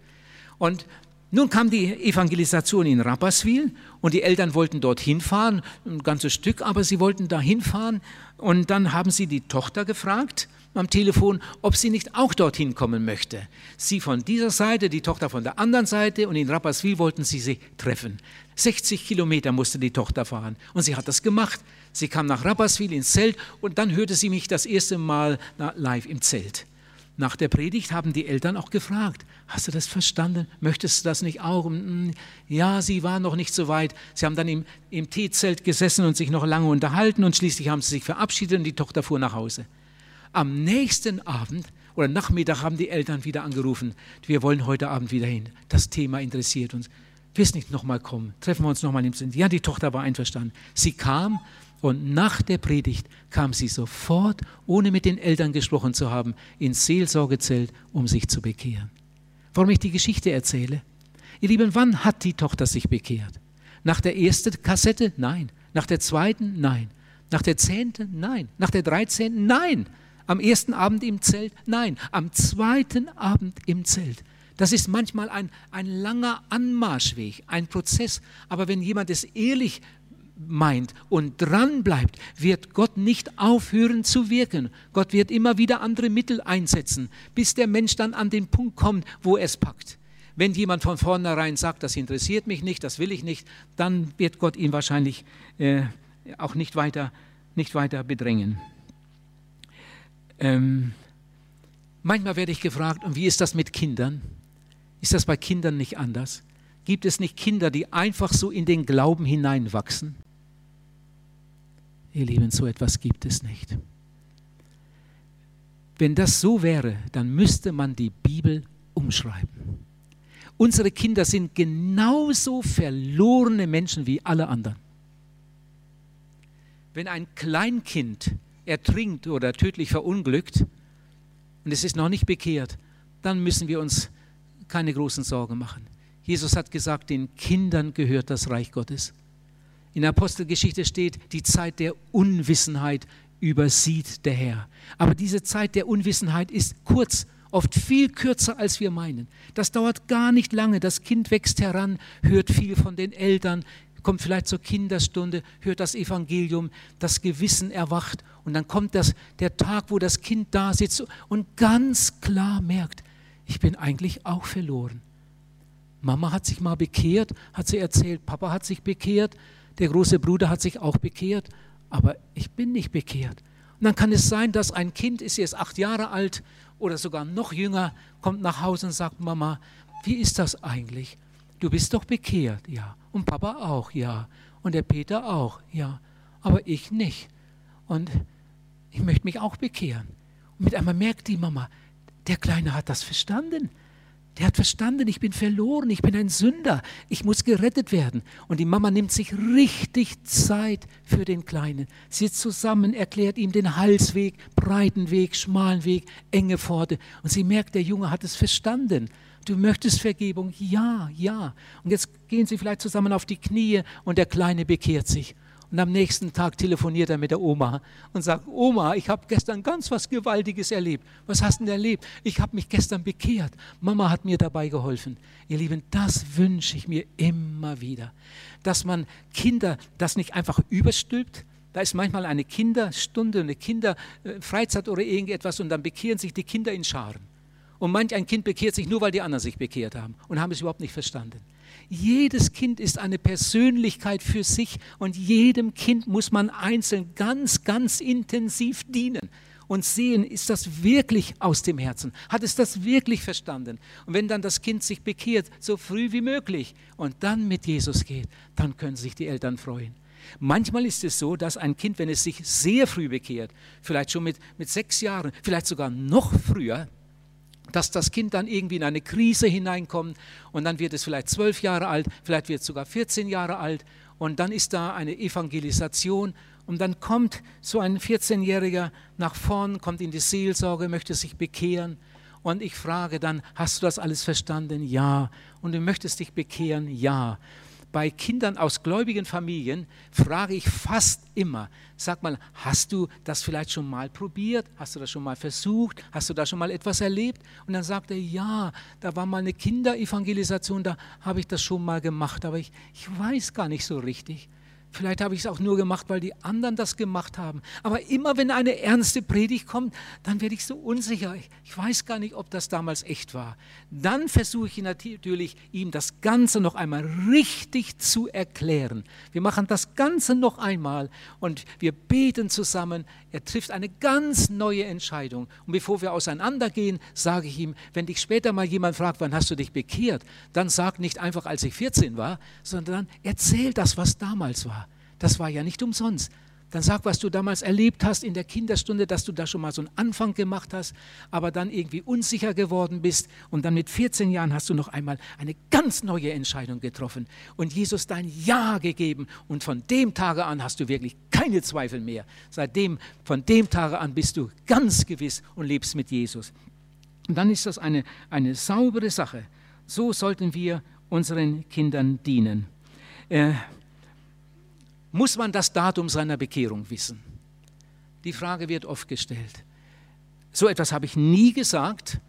Und Nun kam die Evangelisation in Rapperswil und die Eltern wollten dorthin fahren, ein ganzes Stück, aber sie wollten da hinfahren. Und dann haben sie die Tochter gefragt am Telefon, ob sie nicht auch dorthin kommen möchte. Sie von dieser Seite, die Tochter von der anderen Seite und in Rapperswil wollten sie sich treffen. 60 Kilometer musste die Tochter fahren und sie hat das gemacht. Sie kam nach Rapperswil ins Zelt und dann hörte sie mich das erste Mal live im Zelt. Nach der Predigt haben die Eltern auch gefragt, hast du das verstanden? Möchtest du das nicht auch? Hm, ja, sie waren noch nicht so weit. Sie haben dann im, im Teezelt gesessen und sich noch lange unterhalten und schließlich haben sie sich verabschiedet und die Tochter fuhr nach Hause. Am nächsten Abend oder Nachmittag haben die Eltern wieder angerufen, wir wollen heute Abend wieder hin. Das Thema interessiert uns. Willst nicht nochmal kommen? Treffen wir uns nochmal im Sinn. Ja, die Tochter war einverstanden. Sie kam und nach der Predigt kam sie sofort, ohne mit den Eltern gesprochen zu haben, ins Seelsorgezelt, um sich zu bekehren. Warum ich die Geschichte erzähle? Ihr Lieben, wann hat die Tochter sich bekehrt? Nach der ersten Kassette? Nein. Nach der zweiten? Nein. Nach der zehnten? Nein. Nach der dreizehnten? Nein. Am ersten Abend im Zelt? Nein. Am zweiten Abend im Zelt. Das ist manchmal ein, ein langer Anmarschweg, ein Prozess. Aber wenn jemand es ehrlich meint und dran bleibt, wird Gott nicht aufhören zu wirken. Gott wird immer wieder andere Mittel einsetzen, bis der Mensch dann an den Punkt kommt, wo er es packt. Wenn jemand von vornherein sagt, das interessiert mich nicht, das will ich nicht, dann wird Gott ihn wahrscheinlich äh, auch nicht weiter, nicht weiter bedrängen. Ähm, manchmal werde ich gefragt, und wie ist das mit Kindern? Ist das bei Kindern nicht anders? Gibt es nicht Kinder, die einfach so in den Glauben hineinwachsen? Ihr Lieben, so etwas gibt es nicht. Wenn das so wäre, dann müsste man die Bibel umschreiben. Unsere Kinder sind genauso verlorene Menschen wie alle anderen. Wenn ein Kleinkind ertrinkt oder tödlich verunglückt und es ist noch nicht bekehrt, dann müssen wir uns keine großen Sorgen machen. Jesus hat gesagt, den Kindern gehört das Reich Gottes. In der Apostelgeschichte steht, die Zeit der Unwissenheit übersieht der Herr. Aber diese Zeit der Unwissenheit ist kurz, oft viel kürzer, als wir meinen. Das dauert gar nicht lange. Das Kind wächst heran, hört viel von den Eltern, kommt vielleicht zur Kinderstunde, hört das Evangelium, das Gewissen erwacht und dann kommt das, der Tag, wo das Kind da sitzt und ganz klar merkt, ich bin eigentlich auch verloren. Mama hat sich mal bekehrt, hat sie erzählt, Papa hat sich bekehrt, der große Bruder hat sich auch bekehrt, aber ich bin nicht bekehrt. Und dann kann es sein, dass ein Kind ist jetzt acht Jahre alt oder sogar noch jünger, kommt nach Hause und sagt, Mama, wie ist das eigentlich? Du bist doch bekehrt, ja. Und Papa auch, ja. Und der Peter auch, ja. Aber ich nicht. Und ich möchte mich auch bekehren. Und mit einmal merkt die Mama, der Kleine hat das verstanden. Der hat verstanden, ich bin verloren, ich bin ein Sünder, ich muss gerettet werden. Und die Mama nimmt sich richtig Zeit für den Kleinen. Sitzt zusammen, erklärt ihm den Halsweg, breiten Weg, schmalen Weg, enge Pforte. Und sie merkt, der Junge hat es verstanden. Du möchtest Vergebung? Ja, ja. Und jetzt gehen sie vielleicht zusammen auf die Knie und der Kleine bekehrt sich. Und am nächsten Tag telefoniert er mit der Oma und sagt, Oma, ich habe gestern ganz was Gewaltiges erlebt. Was hast du denn erlebt? Ich habe mich gestern bekehrt. Mama hat mir dabei geholfen. Ihr Lieben, das wünsche ich mir immer wieder. Dass man Kinder das nicht einfach überstülpt. Da ist manchmal eine Kinderstunde, eine Kinderfreizeit oder irgendetwas und dann bekehren sich die Kinder in Scharen. Und manch ein Kind bekehrt sich nur, weil die anderen sich bekehrt haben und haben es überhaupt nicht verstanden. Jedes Kind ist eine Persönlichkeit für sich und jedem Kind muss man einzeln ganz, ganz intensiv dienen und sehen, ist das wirklich aus dem Herzen? Hat es das wirklich verstanden? Und wenn dann das Kind sich bekehrt, so früh wie möglich und dann mit Jesus geht, dann können sich die Eltern freuen. Manchmal ist es so, dass ein Kind, wenn es sich sehr früh bekehrt, vielleicht schon mit, mit sechs Jahren, vielleicht sogar noch früher, dass das Kind dann irgendwie in eine Krise hineinkommt und dann wird es vielleicht zwölf Jahre alt, vielleicht wird es sogar 14 Jahre alt und dann ist da eine Evangelisation und dann kommt so ein 14-Jähriger nach vorn, kommt in die Seelsorge, möchte sich bekehren und ich frage dann, hast du das alles verstanden? Ja. Und du möchtest dich bekehren? Ja. Bei Kindern aus gläubigen Familien frage ich fast immer, sag mal, hast du das vielleicht schon mal probiert? Hast du das schon mal versucht? Hast du da schon mal etwas erlebt? Und dann sagt er, ja, da war mal eine Kinderevangelisation, da habe ich das schon mal gemacht, aber ich, ich weiß gar nicht so richtig. Vielleicht habe ich es auch nur gemacht, weil die anderen das gemacht haben. Aber immer wenn eine ernste Predigt kommt, dann werde ich so unsicher. Ich weiß gar nicht, ob das damals echt war. Dann versuche ich natürlich, ihm das Ganze noch einmal richtig zu erklären. Wir machen das Ganze noch einmal und wir beten zusammen. Er trifft eine ganz neue Entscheidung. Und bevor wir auseinandergehen, sage ich ihm, wenn dich später mal jemand fragt, wann hast du dich bekehrt, dann sag nicht einfach, als ich 14 war, sondern erzähl das, was damals war. Das war ja nicht umsonst. Dann sag, was du damals erlebt hast in der Kinderstunde, dass du da schon mal so einen Anfang gemacht hast, aber dann irgendwie unsicher geworden bist und dann mit 14 Jahren hast du noch einmal eine ganz neue Entscheidung getroffen und Jesus dein Ja gegeben und von dem Tage an hast du wirklich keine Zweifel mehr. Seitdem, von dem Tage an bist du ganz gewiss und lebst mit Jesus. Und dann ist das eine, eine saubere Sache. So sollten wir unseren Kindern dienen. Äh, muss man das Datum seiner Bekehrung wissen? Die Frage wird oft gestellt. So etwas habe ich nie gesagt,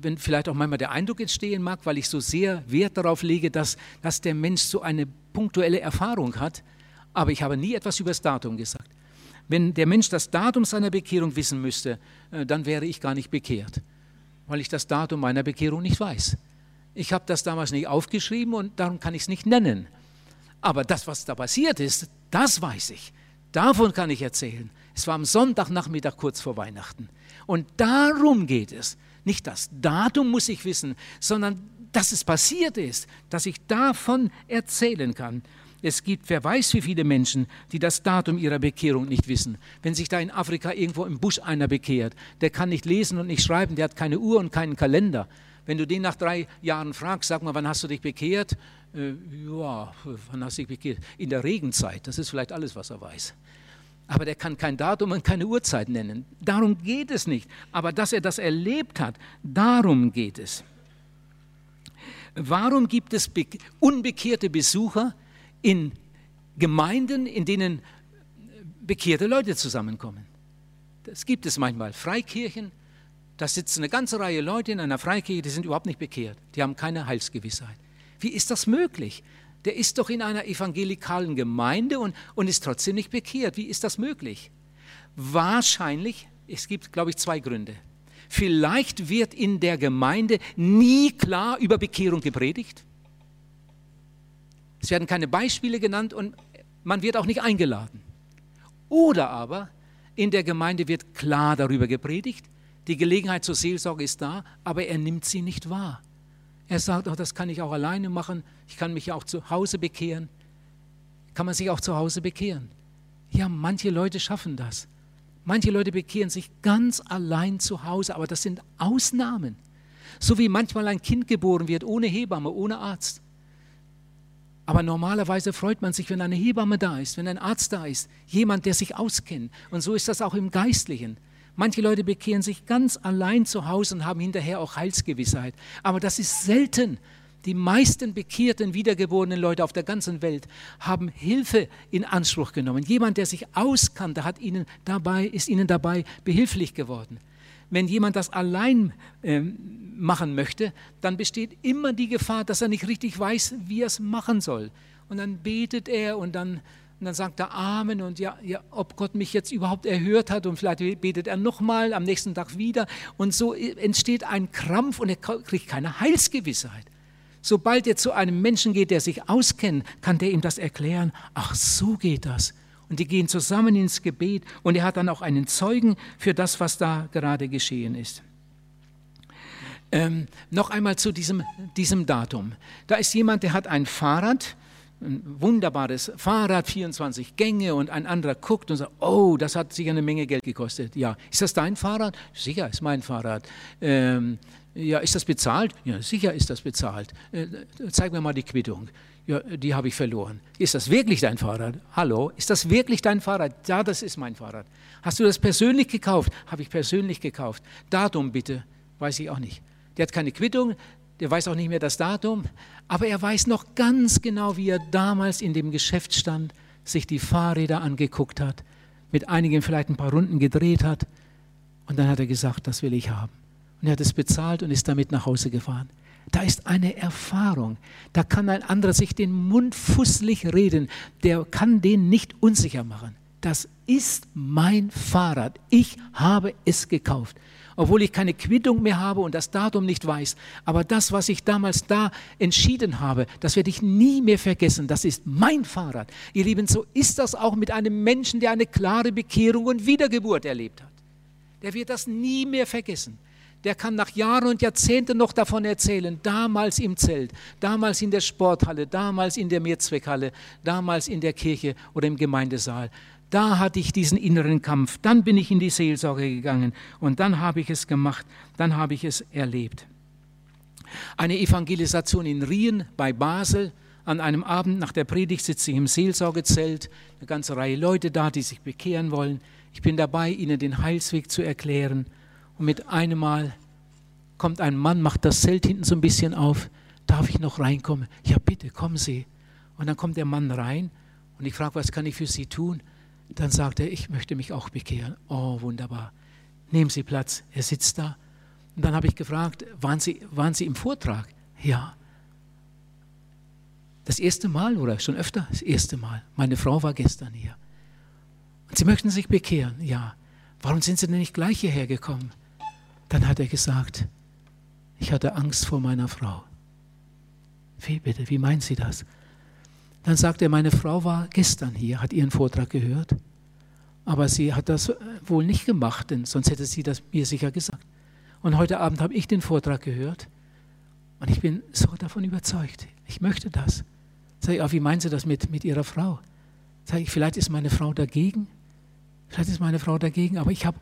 wenn vielleicht auch manchmal der Eindruck entstehen mag, weil ich so sehr Wert darauf lege, dass, dass der Mensch so eine punktuelle Erfahrung hat. Aber ich habe nie etwas über das Datum gesagt. Wenn der Mensch das Datum seiner Bekehrung wissen müsste, äh, dann wäre ich gar nicht bekehrt, weil ich das Datum meiner Bekehrung nicht weiß. Ich habe das damals nicht aufgeschrieben und darum kann ich es nicht nennen. Aber das, was da passiert ist, das weiß ich. Davon kann ich erzählen. Es war am Sonntagnachmittag kurz vor Weihnachten. Und darum geht es. Nicht das Datum muss ich wissen, sondern dass es passiert ist, dass ich davon erzählen kann. Es gibt, wer weiß, wie viele Menschen, die das Datum ihrer Bekehrung nicht wissen. Wenn sich da in Afrika irgendwo im Busch einer bekehrt, der kann nicht lesen und nicht schreiben, der hat keine Uhr und keinen Kalender. Wenn du den nach drei Jahren fragst, sag mal, wann hast du dich bekehrt? Äh, ja, wann hast du? In der Regenzeit, das ist vielleicht alles, was er weiß. Aber der kann kein Datum und keine Uhrzeit nennen. Darum geht es nicht. Aber dass er das erlebt hat, darum geht es. Warum gibt es unbekehrte Besucher in Gemeinden, in denen bekehrte Leute zusammenkommen? Das gibt es manchmal. Freikirchen, da sitzen eine ganze Reihe Leute in einer Freikirche, die sind überhaupt nicht bekehrt. Die haben keine Heilsgewissheit. Wie ist das möglich? Der ist doch in einer evangelikalen Gemeinde und, und ist trotzdem nicht bekehrt. Wie ist das möglich? Wahrscheinlich, es gibt, glaube ich, zwei Gründe. Vielleicht wird in der Gemeinde nie klar über Bekehrung gepredigt. Es werden keine Beispiele genannt und man wird auch nicht eingeladen. Oder aber in der Gemeinde wird klar darüber gepredigt, die Gelegenheit zur Seelsorge ist da, aber er nimmt sie nicht wahr. Er sagt, oh, das kann ich auch alleine machen, ich kann mich ja auch zu Hause bekehren. Kann man sich auch zu Hause bekehren? Ja, manche Leute schaffen das. Manche Leute bekehren sich ganz allein zu Hause, aber das sind Ausnahmen. So wie manchmal ein Kind geboren wird, ohne Hebamme, ohne Arzt. Aber normalerweise freut man sich, wenn eine Hebamme da ist, wenn ein Arzt da ist, jemand, der sich auskennt. Und so ist das auch im Geistlichen. Manche Leute bekehren sich ganz allein zu Hause und haben hinterher auch Heilsgewissheit. Aber das ist selten. Die meisten bekehrten, wiedergeborenen Leute auf der ganzen Welt haben Hilfe in Anspruch genommen. Jemand, der sich auskannte, hat ihnen dabei, ist ihnen dabei behilflich geworden. Wenn jemand das allein äh, machen möchte, dann besteht immer die Gefahr, dass er nicht richtig weiß, wie er es machen soll. Und dann betet er und dann und dann sagt er Amen und ja, ja, ob Gott mich jetzt überhaupt erhört hat und vielleicht betet er nochmal am nächsten Tag wieder. Und so entsteht ein Krampf und er kriegt keine Heilsgewissheit. Sobald er zu einem Menschen geht, der sich auskennt, kann der ihm das erklären. Ach, so geht das. Und die gehen zusammen ins Gebet und er hat dann auch einen Zeugen für das, was da gerade geschehen ist. Ähm, noch einmal zu diesem, diesem Datum. Da ist jemand, der hat ein Fahrrad ein wunderbares Fahrrad, 24 Gänge und ein anderer guckt und sagt, oh, das hat sicher eine Menge Geld gekostet. Ja, ist das dein Fahrrad? Sicher, ist mein Fahrrad. Ähm, ja, ist das bezahlt? Ja, sicher ist das bezahlt. Äh, zeig mir mal die Quittung. Ja, die habe ich verloren. Ist das wirklich dein Fahrrad? Hallo, ist das wirklich dein Fahrrad? Ja, das ist mein Fahrrad. Hast du das persönlich gekauft? Habe ich persönlich gekauft. Datum bitte, weiß ich auch nicht. Der hat keine Quittung, der weiß auch nicht mehr das Datum, aber er weiß noch ganz genau, wie er damals in dem Geschäft stand, sich die Fahrräder angeguckt hat, mit einigen vielleicht ein paar Runden gedreht hat und dann hat er gesagt, das will ich haben. Und er hat es bezahlt und ist damit nach Hause gefahren. Da ist eine Erfahrung. Da kann ein anderer sich den Mund fußlich reden. Der kann den nicht unsicher machen. Das ist mein Fahrrad. Ich habe es gekauft obwohl ich keine Quittung mehr habe und das Datum nicht weiß. Aber das, was ich damals da entschieden habe, das werde ich nie mehr vergessen. Das ist mein Fahrrad. Ihr Lieben, so ist das auch mit einem Menschen, der eine klare Bekehrung und Wiedergeburt erlebt hat. Der wird das nie mehr vergessen der kann nach Jahren und Jahrzehnten noch davon erzählen, damals im Zelt, damals in der Sporthalle, damals in der Mehrzweckhalle, damals in der Kirche oder im Gemeindesaal. Da hatte ich diesen inneren Kampf. Dann bin ich in die Seelsorge gegangen und dann habe ich es gemacht. Dann habe ich es erlebt. Eine Evangelisation in Rien bei Basel. An einem Abend nach der Predigt sitze ich im Seelsorgezelt. Eine ganze Reihe Leute da, die sich bekehren wollen. Ich bin dabei, ihnen den Heilsweg zu erklären. Und mit einem Mal kommt ein Mann, macht das Zelt hinten so ein bisschen auf. Darf ich noch reinkommen? Ja, bitte, kommen Sie. Und dann kommt der Mann rein und ich frage, was kann ich für Sie tun? Dann sagt er, ich möchte mich auch bekehren. Oh, wunderbar. Nehmen Sie Platz. Er sitzt da. Und dann habe ich gefragt, waren Sie, waren Sie im Vortrag? Ja. Das erste Mal oder schon öfter? Das erste Mal. Meine Frau war gestern hier. Und Sie möchten sich bekehren? Ja. Warum sind Sie denn nicht gleich hierher gekommen? Dann hat er gesagt, ich hatte Angst vor meiner Frau. Wie bitte, wie meinen Sie das? Dann sagt er, meine Frau war gestern hier, hat Ihren Vortrag gehört, aber sie hat das wohl nicht gemacht, denn sonst hätte sie das mir sicher gesagt. Und heute Abend habe ich den Vortrag gehört und ich bin so davon überzeugt. Ich möchte das. Sag ich, oh, wie meinen Sie das mit, mit Ihrer Frau? Sag ich, vielleicht ist meine Frau dagegen. Vielleicht ist meine Frau dagegen, aber ich habe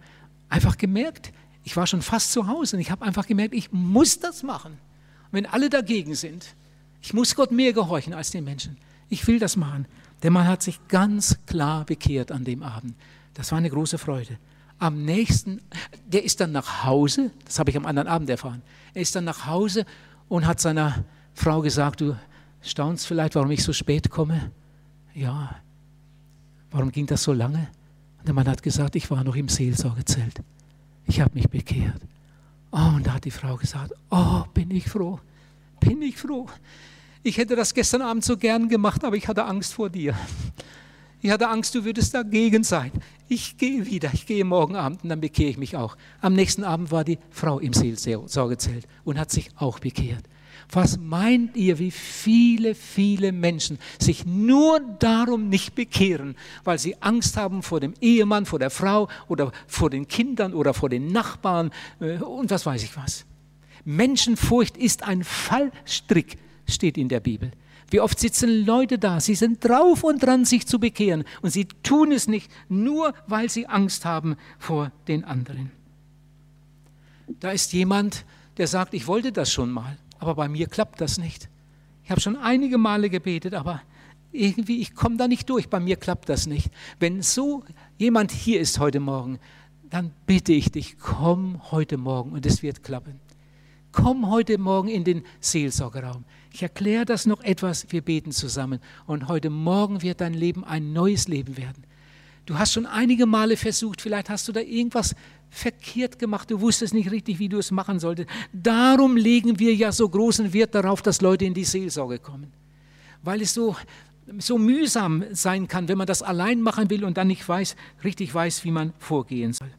einfach gemerkt, ich war schon fast zu Hause und ich habe einfach gemerkt, ich muss das machen. Und wenn alle dagegen sind, ich muss Gott mehr gehorchen als den Menschen ich will das machen. Der Mann hat sich ganz klar bekehrt an dem Abend. Das war eine große Freude. Am nächsten, der ist dann nach Hause, das habe ich am anderen Abend erfahren, er ist dann nach Hause und hat seiner Frau gesagt, du staunst vielleicht, warum ich so spät komme. Ja, warum ging das so lange? Und der Mann hat gesagt, ich war noch im Seelsorgezelt. Ich habe mich bekehrt. Oh, und da hat die Frau gesagt, oh, bin ich froh, bin ich froh. Ich hätte das gestern Abend so gern gemacht, aber ich hatte Angst vor dir. Ich hatte Angst, du würdest dagegen sein. Ich gehe wieder, ich gehe morgen Abend und dann bekehre ich mich auch. Am nächsten Abend war die Frau im Seelsorgezelt und hat sich auch bekehrt. Was meint ihr, wie viele, viele Menschen sich nur darum nicht bekehren, weil sie Angst haben vor dem Ehemann, vor der Frau oder vor den Kindern oder vor den Nachbarn äh, und was weiß ich was. Menschenfurcht ist ein Fallstrick steht in der Bibel. Wie oft sitzen Leute da, sie sind drauf und dran, sich zu bekehren und sie tun es nicht, nur weil sie Angst haben vor den anderen. Da ist jemand, der sagt, ich wollte das schon mal, aber bei mir klappt das nicht. Ich habe schon einige Male gebetet, aber irgendwie, ich komme da nicht durch, bei mir klappt das nicht. Wenn so jemand hier ist heute Morgen, dann bitte ich dich, komm heute Morgen und es wird klappen. Komm heute Morgen in den Seelsorgerraum. Ich erkläre das noch etwas, wir beten zusammen. Und heute Morgen wird dein Leben ein neues Leben werden. Du hast schon einige Male versucht, vielleicht hast du da irgendwas verkehrt gemacht, du wusstest nicht richtig, wie du es machen solltest. Darum legen wir ja so großen Wert darauf, dass Leute in die Seelsorge kommen. Weil es so, so mühsam sein kann, wenn man das allein machen will und dann nicht weiß, richtig weiß, wie man vorgehen soll.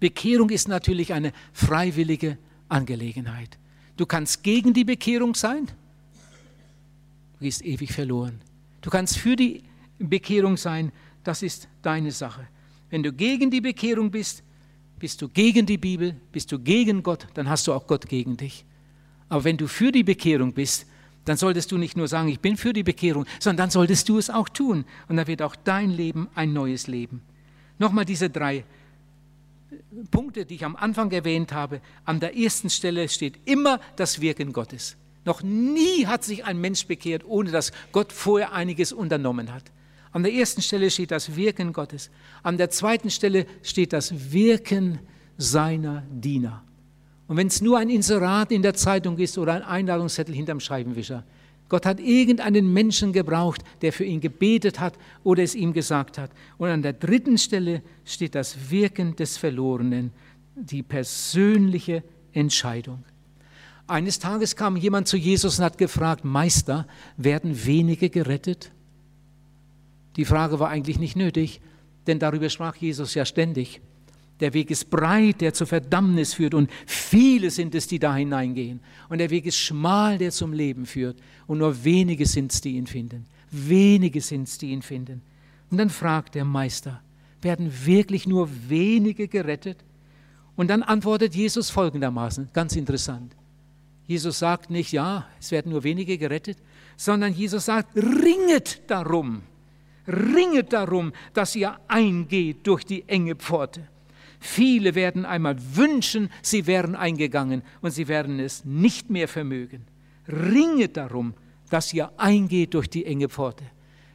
Bekehrung ist natürlich eine freiwillige Angelegenheit. Du kannst gegen die Bekehrung sein, du gehst ewig verloren. Du kannst für die Bekehrung sein, das ist deine Sache. Wenn du gegen die Bekehrung bist, bist du gegen die Bibel, bist du gegen Gott, dann hast du auch Gott gegen dich. Aber wenn du für die Bekehrung bist, dann solltest du nicht nur sagen, ich bin für die Bekehrung, sondern dann solltest du es auch tun. Und dann wird auch dein Leben ein neues Leben. Nochmal diese drei Punkte, die ich am Anfang erwähnt habe, an der ersten Stelle steht immer das Wirken Gottes. Noch nie hat sich ein Mensch bekehrt, ohne dass Gott vorher einiges unternommen hat. An der ersten Stelle steht das Wirken Gottes. An der zweiten Stelle steht das Wirken seiner Diener. Und wenn es nur ein Inserat in der Zeitung ist oder ein Einladungszettel hinterm Scheibenwischer, Gott hat irgendeinen Menschen gebraucht, der für ihn gebetet hat oder es ihm gesagt hat. Und an der dritten Stelle steht das Wirken des Verlorenen, die persönliche Entscheidung. Eines Tages kam jemand zu Jesus und hat gefragt, Meister, werden wenige gerettet? Die Frage war eigentlich nicht nötig, denn darüber sprach Jesus ja ständig. Der Weg ist breit, der zur Verdammnis führt, und viele sind es, die da hineingehen. Und der Weg ist schmal, der zum Leben führt, und nur wenige sind es, die ihn finden. Wenige sind es, die ihn finden. Und dann fragt der Meister, werden wirklich nur wenige gerettet? Und dann antwortet Jesus folgendermaßen, ganz interessant. Jesus sagt nicht, ja, es werden nur wenige gerettet, sondern Jesus sagt, ringet darum, ringet darum, dass ihr eingeht durch die enge Pforte. Viele werden einmal wünschen, sie wären eingegangen und sie werden es nicht mehr vermögen. Ringet darum, dass ihr eingeht durch die enge Pforte.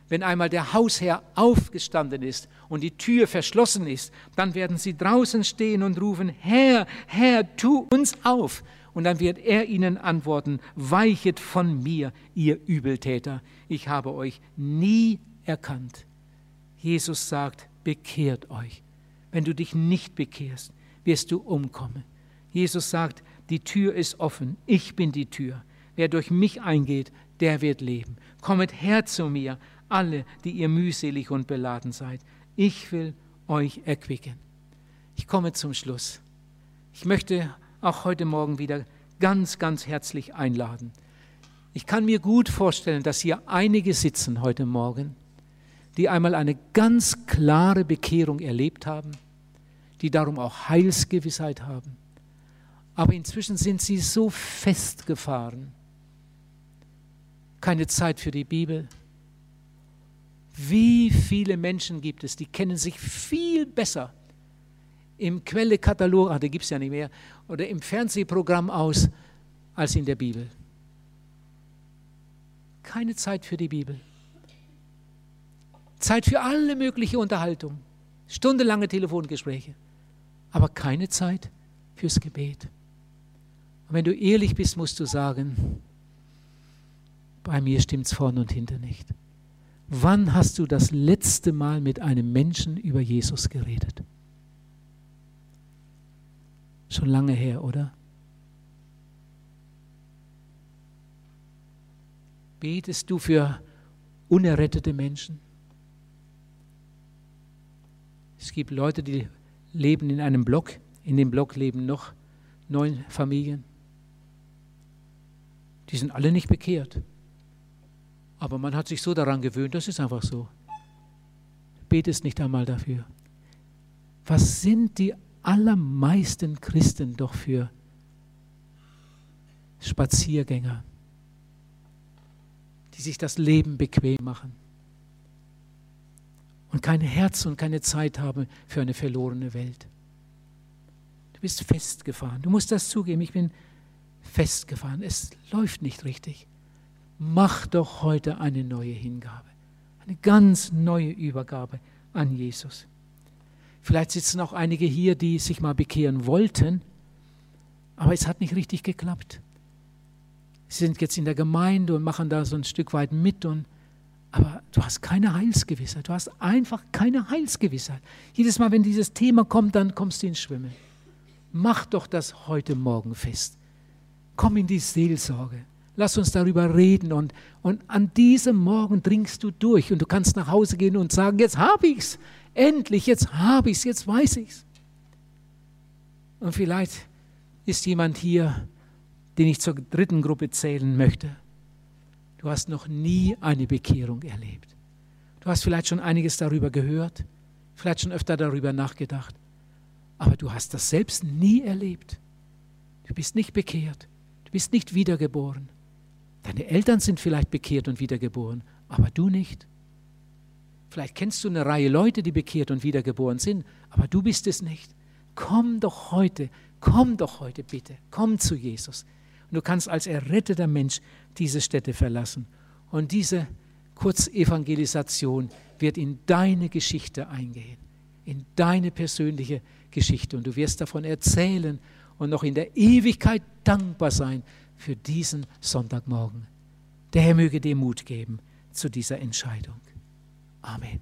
Wenn einmal der Hausherr aufgestanden ist und die Tür verschlossen ist, dann werden sie draußen stehen und rufen, Herr, Herr, tu uns auf. Und dann wird er ihnen antworten, weichet von mir, ihr Übeltäter, ich habe euch nie erkannt. Jesus sagt, bekehrt euch wenn du dich nicht bekehrst, wirst du umkommen. Jesus sagt, die Tür ist offen, ich bin die Tür. Wer durch mich eingeht, der wird leben. Kommet her zu mir, alle, die ihr mühselig und beladen seid. Ich will euch erquicken. Ich komme zum Schluss. Ich möchte auch heute Morgen wieder ganz, ganz herzlich einladen. Ich kann mir gut vorstellen, dass hier einige sitzen heute Morgen, die einmal eine ganz klare Bekehrung erlebt haben, die darum auch Heilsgewissheit haben. Aber inzwischen sind sie so festgefahren. Keine Zeit für die Bibel. Wie viele Menschen gibt es, die kennen sich viel besser im Quellekatalog, ach, den gibt es ja nicht mehr, oder im Fernsehprogramm aus, als in der Bibel. Keine Zeit für die Bibel. Zeit für alle mögliche Unterhaltung. Stundenlange Telefongespräche, aber keine Zeit fürs Gebet. Und wenn du ehrlich bist, musst du sagen, bei mir stimmt es vorne und hinten nicht. Wann hast du das letzte Mal mit einem Menschen über Jesus geredet? Schon lange her, oder? Betest du für unerrettete Menschen? Es gibt Leute, die leben in einem Block. In dem Block leben noch neun Familien. Die sind alle nicht bekehrt. Aber man hat sich so daran gewöhnt, das ist einfach so. Betest nicht einmal dafür. Was sind die allermeisten Christen doch für Spaziergänger, die sich das Leben bequem machen? Und kein Herz und keine Zeit haben für eine verlorene Welt. Du bist festgefahren. Du musst das zugeben. Ich bin festgefahren. Es läuft nicht richtig. Mach doch heute eine neue Hingabe. Eine ganz neue Übergabe an Jesus. Vielleicht sitzen auch einige hier, die sich mal bekehren wollten, aber es hat nicht richtig geklappt. Sie sind jetzt in der Gemeinde und machen da so ein Stück weit mit und aber du hast keine Heilsgewissheit. Du hast einfach keine Heilsgewissheit. Jedes Mal, wenn dieses Thema kommt, dann kommst du ins Schwimmen. Mach doch das heute Morgen fest. Komm in die Seelsorge. Lass uns darüber reden und, und an diesem Morgen dringst du durch und du kannst nach Hause gehen und sagen, jetzt habe ich's. Endlich, jetzt habe ich's, jetzt weiß ich's. Und vielleicht ist jemand hier, den ich zur dritten Gruppe zählen möchte. Du hast noch nie eine Bekehrung erlebt. Du hast vielleicht schon einiges darüber gehört, vielleicht schon öfter darüber nachgedacht, aber du hast das selbst nie erlebt. Du bist nicht bekehrt, du bist nicht wiedergeboren. Deine Eltern sind vielleicht bekehrt und wiedergeboren, aber du nicht. Vielleicht kennst du eine Reihe Leute, die bekehrt und wiedergeboren sind, aber du bist es nicht. Komm doch heute, komm doch heute bitte, komm zu Jesus. Und du kannst als erretteter Mensch diese Städte verlassen. Und diese Kurzevangelisation wird in deine Geschichte eingehen, in deine persönliche Geschichte. Und du wirst davon erzählen und noch in der Ewigkeit dankbar sein für diesen Sonntagmorgen. Der Herr möge dir Mut geben zu dieser Entscheidung. Amen.